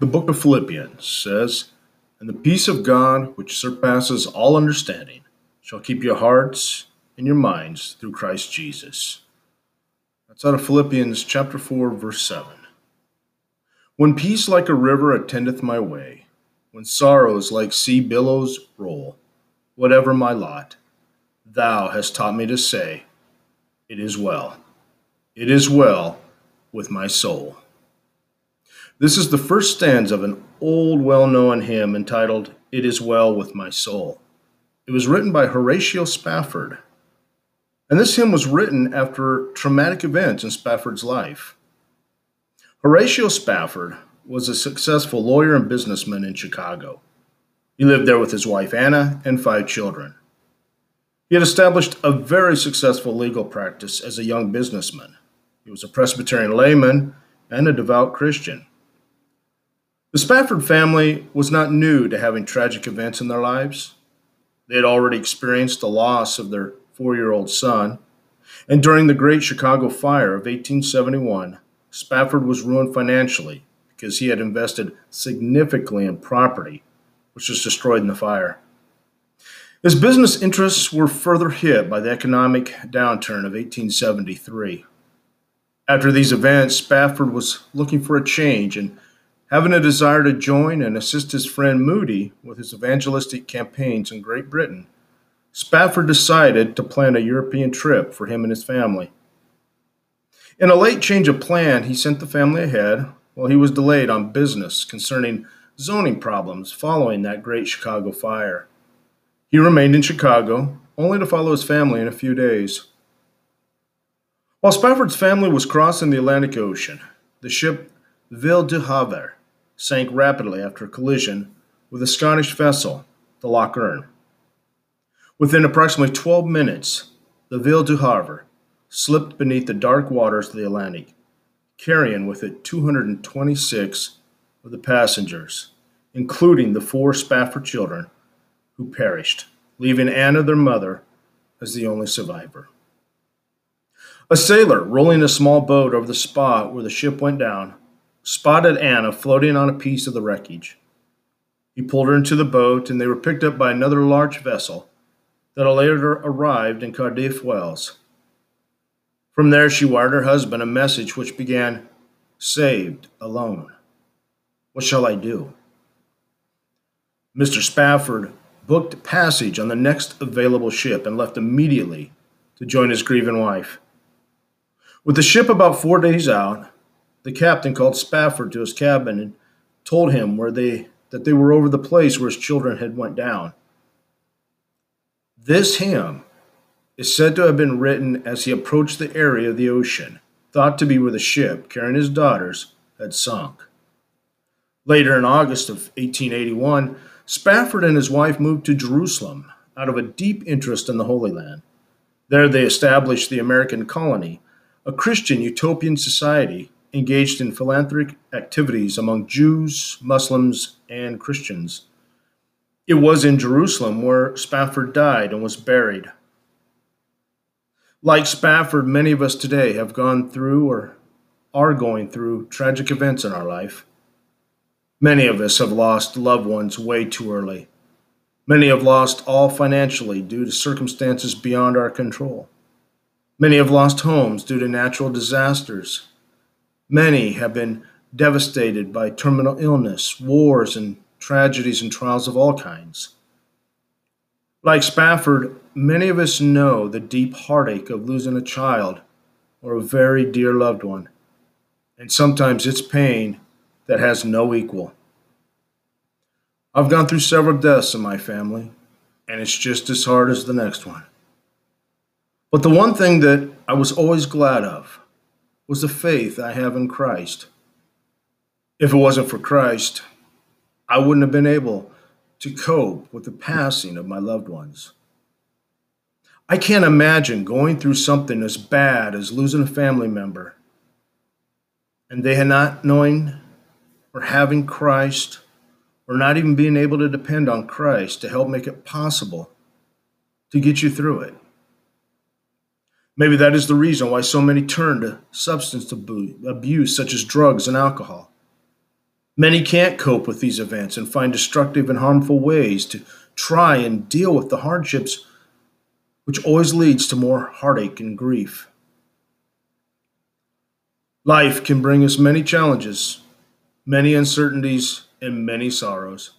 The book of Philippians says, And the peace of God, which surpasses all understanding, shall keep your hearts and your minds through Christ Jesus. That's out of Philippians chapter 4, verse 7. When peace like a river attendeth my way, when sorrows like sea billows roll, whatever my lot, thou hast taught me to say, It is well. It is well with my soul. This is the first stanza of an old, well known hymn entitled It Is Well With My Soul. It was written by Horatio Spafford. And this hymn was written after traumatic events in Spafford's life. Horatio Spafford was a successful lawyer and businessman in Chicago. He lived there with his wife Anna and five children. He had established a very successful legal practice as a young businessman. He was a Presbyterian layman and a devout Christian. The Spafford family was not new to having tragic events in their lives. They had already experienced the loss of their four year old son, and during the Great Chicago Fire of 1871, Spafford was ruined financially because he had invested significantly in property, which was destroyed in the fire. His business interests were further hit by the economic downturn of 1873. After these events, Spafford was looking for a change and Having a desire to join and assist his friend Moody with his evangelistic campaigns in Great Britain, Spafford decided to plan a European trip for him and his family. In a late change of plan, he sent the family ahead while he was delayed on business concerning zoning problems following that great Chicago fire. He remained in Chicago, only to follow his family in a few days. While Spafford's family was crossing the Atlantic Ocean, the ship Ville du Havre sank rapidly after a collision with a Scottish vessel, the Loch Earn. Within approximately 12 minutes, the Ville du Havre slipped beneath the dark waters of the Atlantic, carrying with it 226 of the passengers, including the four Spafford children who perished, leaving Anna, their mother, as the only survivor. A sailor rolling a small boat over the spot where the ship went down spotted Anna floating on a piece of the wreckage. He pulled her into the boat, and they were picked up by another large vessel that later arrived in Cardiff, Wales. From there, she wired her husband a message which began, Saved, alone. What shall I do? Mr. Spafford booked passage on the next available ship and left immediately to join his grieving wife. With the ship about four days out, the captain called Spafford to his cabin and told him where they that they were over the place where his children had went down. This hymn is said to have been written as he approached the area of the ocean, thought to be where the ship carrying his daughters had sunk. Later in August of 1881, Spafford and his wife moved to Jerusalem out of a deep interest in the Holy Land. There they established the American Colony, a Christian utopian society engaged in philanthropic activities among Jews, Muslims, and Christians. It was in Jerusalem where Spafford died and was buried. Like Spafford, many of us today have gone through or are going through tragic events in our life. Many of us have lost loved ones way too early. Many have lost all financially due to circumstances beyond our control. Many have lost homes due to natural disasters Many have been devastated by terminal illness, wars, and tragedies and trials of all kinds. Like Spafford, many of us know the deep heartache of losing a child or a very dear loved one, and sometimes it's pain that has no equal. I've gone through several deaths in my family, and it's just as hard as the next one. But the one thing that I was always glad of was the faith I have in Christ. If it wasn't for Christ, I wouldn't have been able to cope with the passing of my loved ones. I can't imagine going through something as bad as losing a family member and they had not knowing or having Christ or not even being able to depend on Christ to help make it possible to get you through it. Maybe that is the reason why so many turn to substance abuse, such as drugs and alcohol. Many can't cope with these events and find destructive and harmful ways to try and deal with the hardships, which always leads to more heartache and grief. Life can bring us many challenges, many uncertainties, and many sorrows.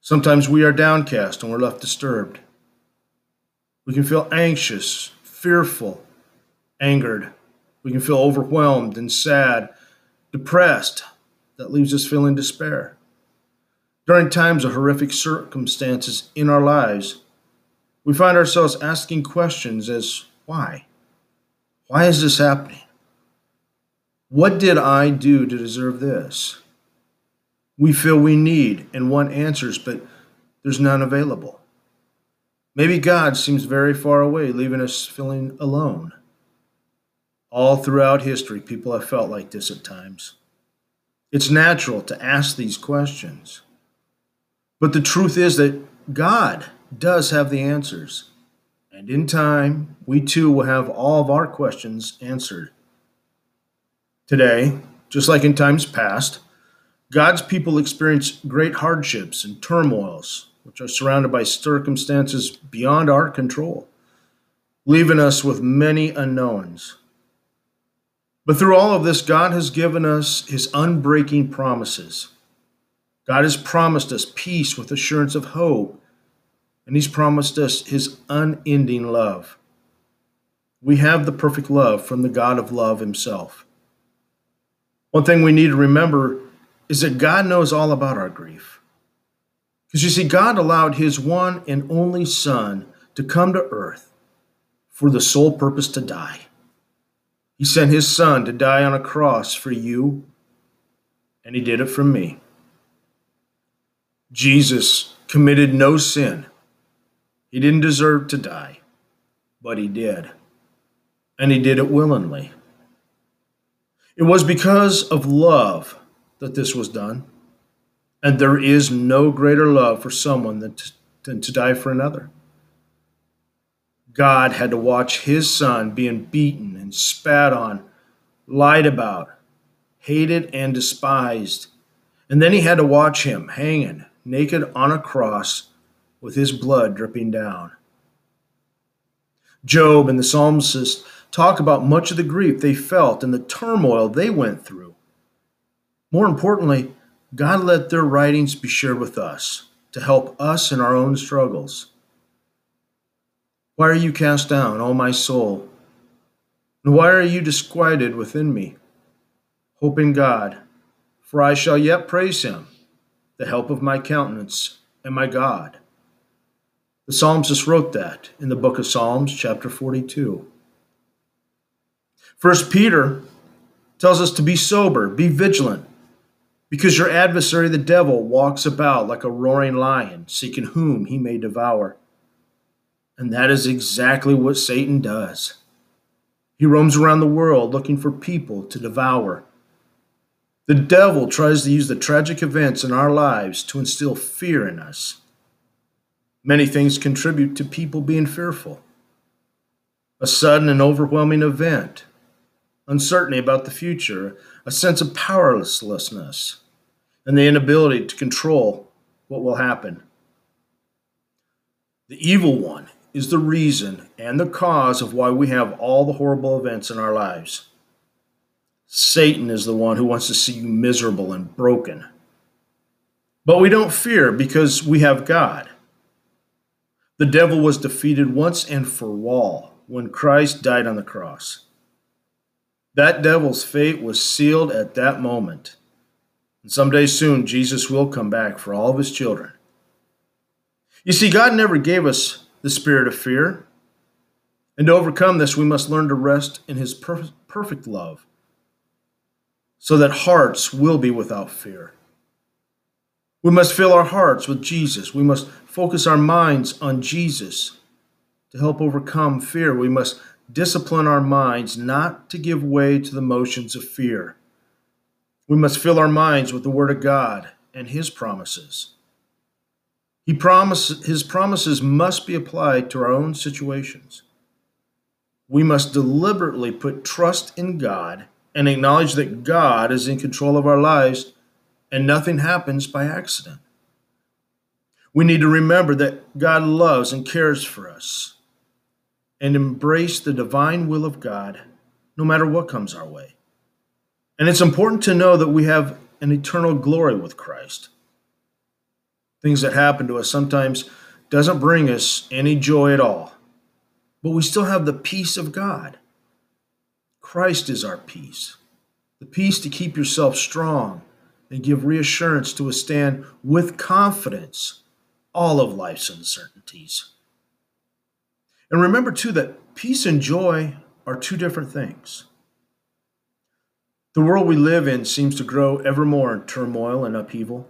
Sometimes we are downcast and we're left disturbed. We can feel anxious, fearful, angered. We can feel overwhelmed and sad, depressed. That leaves us feeling despair. During times of horrific circumstances in our lives, we find ourselves asking questions as why? Why is this happening? What did I do to deserve this? We feel we need and want answers, but there's none available. Maybe God seems very far away, leaving us feeling alone. All throughout history, people have felt like this at times. It's natural to ask these questions. But the truth is that God does have the answers. And in time, we too will have all of our questions answered. Today, just like in times past, God's people experience great hardships and turmoils, which are surrounded by circumstances beyond our control, leaving us with many unknowns. But through all of this, God has given us his unbreaking promises. God has promised us peace with assurance of hope, and he's promised us his unending love. We have the perfect love from the God of love himself. One thing we need to remember is that God knows all about our grief. Because you see, God allowed his one and only Son to come to earth for the sole purpose to die. He sent his Son to die on a cross for you, and he did it for me. Jesus committed no sin. He didn't deserve to die, but he did. And he did it willingly. It was because of love that this was done. And there is no greater love for someone than to, than to die for another. God had to watch his son being beaten and spat on, lied about, hated and despised. And then he had to watch him hanging naked on a cross with his blood dripping down. Job and the psalmist talk about much of the grief they felt and the turmoil they went through. More importantly, God let their writings be shared with us to help us in our own struggles. Why are you cast down, O my soul? And why are you disquieted within me? Hope in God, for I shall yet praise him, the help of my countenance and my God. The psalmist wrote that in the book of Psalms, chapter 42. First Peter tells us to be sober, be vigilant, because your adversary, the devil, walks about like a roaring lion, seeking whom he may devour. And that is exactly what Satan does. He roams around the world looking for people to devour. The devil tries to use the tragic events in our lives to instill fear in us. Many things contribute to people being fearful. A sudden and overwhelming event, uncertainty about the future, a sense of powerlessness, and the inability to control what will happen. The evil one is the reason and the cause of why we have all the horrible events in our lives. Satan is the one who wants to see you miserable and broken. But we don't fear because we have God. The devil was defeated once and for all when Christ died on the cross. That devil's fate was sealed at that moment. And someday soon, Jesus will come back for all of his children. You see, God never gave us the spirit of fear. And to overcome this, we must learn to rest in his perfect love so that hearts will be without fear. We must fill our hearts with Jesus. We must focus our minds on Jesus to help overcome fear. We must discipline our minds not to give way to the motions of fear. We must fill our minds with the Word of God and His promises. He promise, his promises must be applied to our own situations. We must deliberately put trust in God and acknowledge that God is in control of our lives and nothing happens by accident. We need to remember that God loves and cares for us and embrace the divine will of God no matter what comes our way. And it's important to know that we have an eternal glory with Christ. Things that happen to us sometimes doesn't bring us any joy at all, but we still have the peace of God. Christ is our peace, the peace to keep yourself strong and give reassurance to withstand with confidence all of life's uncertainties. And remember, too, that peace and joy are two different things. The world we live in seems to grow ever more in turmoil and upheaval.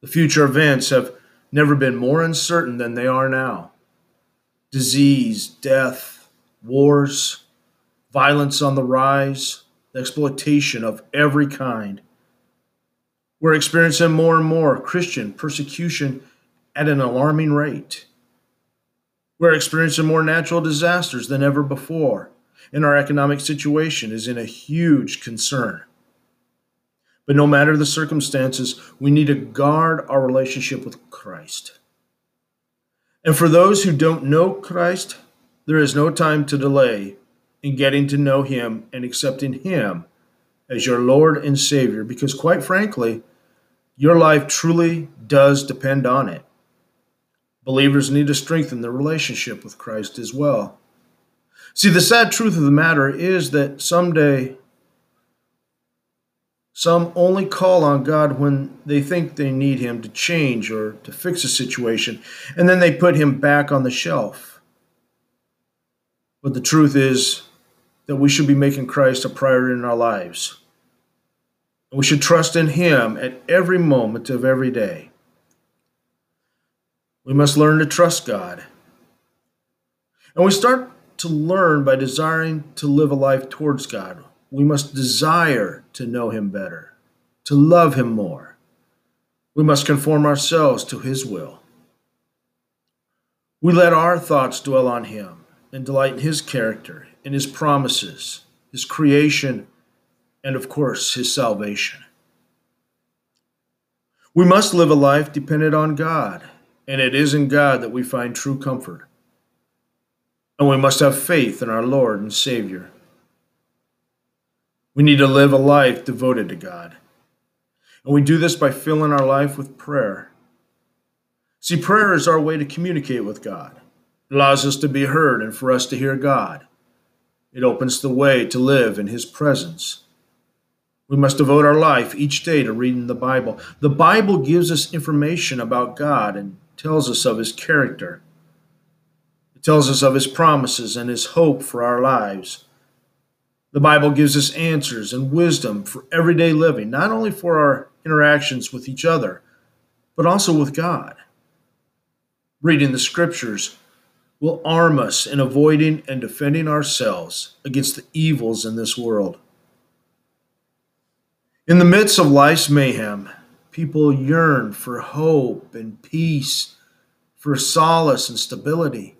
The future events have never been more uncertain than they are now. Disease, death, wars, violence on the rise, exploitation of every kind. We're experiencing more and more Christian persecution at an alarming rate. We're experiencing more natural disasters than ever before, and our economic situation is in a huge concern. But no matter the circumstances, we need to guard our relationship with Christ. And for those who don't know Christ, there is no time to delay in getting to know Him and accepting Him as your Lord and Savior, because quite frankly, your life truly does depend on it. Believers need to strengthen their relationship with Christ as well. See, the sad truth of the matter is that someday some only call on God when they think they need Him to change or to fix a situation, and then they put Him back on the shelf. But the truth is that we should be making Christ a priority in our lives. We should trust in Him at every moment of every day. We must learn to trust God. And we start to learn by desiring to live a life towards God. We must desire to know Him better, to love Him more. We must conform ourselves to His will. We let our thoughts dwell on Him and delight in His character, in His promises, His creation, and of course, His salvation. We must live a life dependent on God and it is in God that we find true comfort. And we must have faith in our Lord and Savior. We need to live a life devoted to God. And we do this by filling our life with prayer. See, prayer is our way to communicate with God. It allows us to be heard and for us to hear God. It opens the way to live in His presence. We must devote our life each day to reading the Bible. The Bible gives us information about God and tells us of his character. It tells us of his promises and his hope for our lives. The Bible gives us answers and wisdom for everyday living, not only for our interactions with each other, but also with God. Reading the scriptures will arm us in avoiding and defending ourselves against the evils in this world. In the midst of life's mayhem, People yearn for hope and peace, for solace and stability.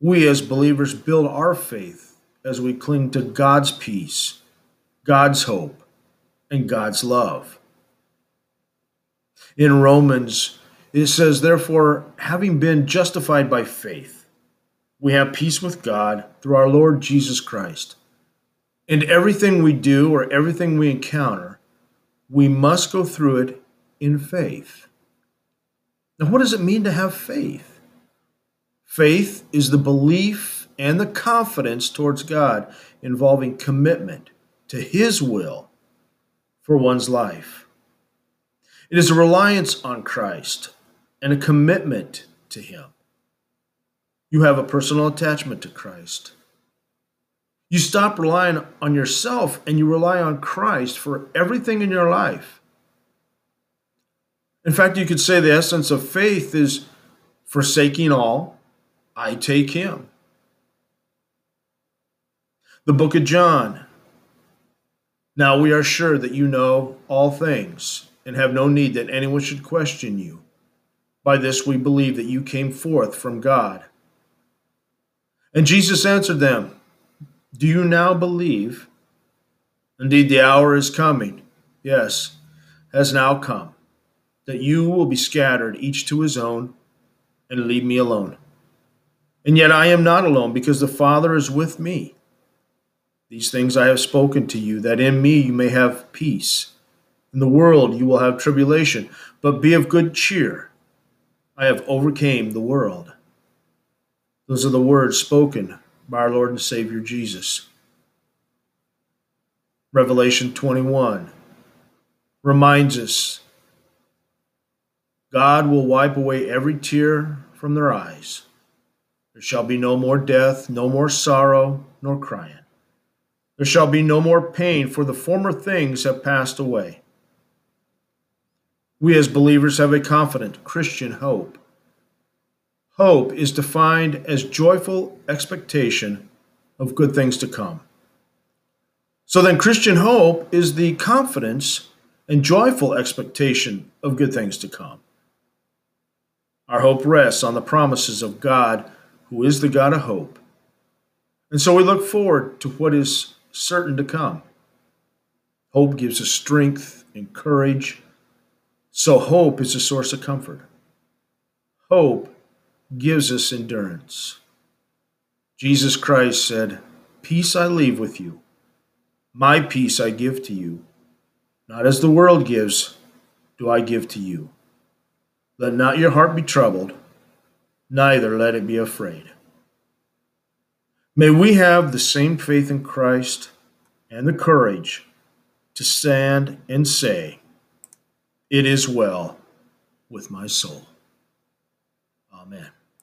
We as believers build our faith as we cling to God's peace, God's hope, and God's love. In Romans, it says, Therefore, having been justified by faith, we have peace with God through our Lord Jesus Christ. And everything we do or everything we encounter, we must go through it in faith. Now, what does it mean to have faith? Faith is the belief and the confidence towards God involving commitment to His will for one's life. It is a reliance on Christ and a commitment to Him. You have a personal attachment to Christ. You stop relying on yourself and you rely on Christ for everything in your life. In fact, you could say the essence of faith is forsaking all, I take him. The book of John. Now we are sure that you know all things and have no need that anyone should question you. By this we believe that you came forth from God. And Jesus answered them, do you now believe? Indeed, the hour is coming. Yes, has now come, that you will be scattered, each to his own, and leave me alone. And yet I am not alone, because the Father is with me. These things I have spoken to you, that in me you may have peace. In the world you will have tribulation, but be of good cheer. I have overcame the world. Those are the words spoken by our Lord and Savior Jesus. Revelation 21 reminds us God will wipe away every tear from their eyes. There shall be no more death, no more sorrow, nor crying. There shall be no more pain, for the former things have passed away. We as believers have a confident Christian hope. Hope is defined as joyful expectation of good things to come. So then, Christian hope is the confidence and joyful expectation of good things to come. Our hope rests on the promises of God, who is the God of hope. And so we look forward to what is certain to come. Hope gives us strength and courage. So, hope is a source of comfort. Hope gives us endurance. Jesus Christ said, Peace I leave with you, my peace I give to you. Not as the world gives, do I give to you. Let not your heart be troubled, neither let it be afraid. May we have the same faith in Christ and the courage to stand and say, It is well with my soul. Amen.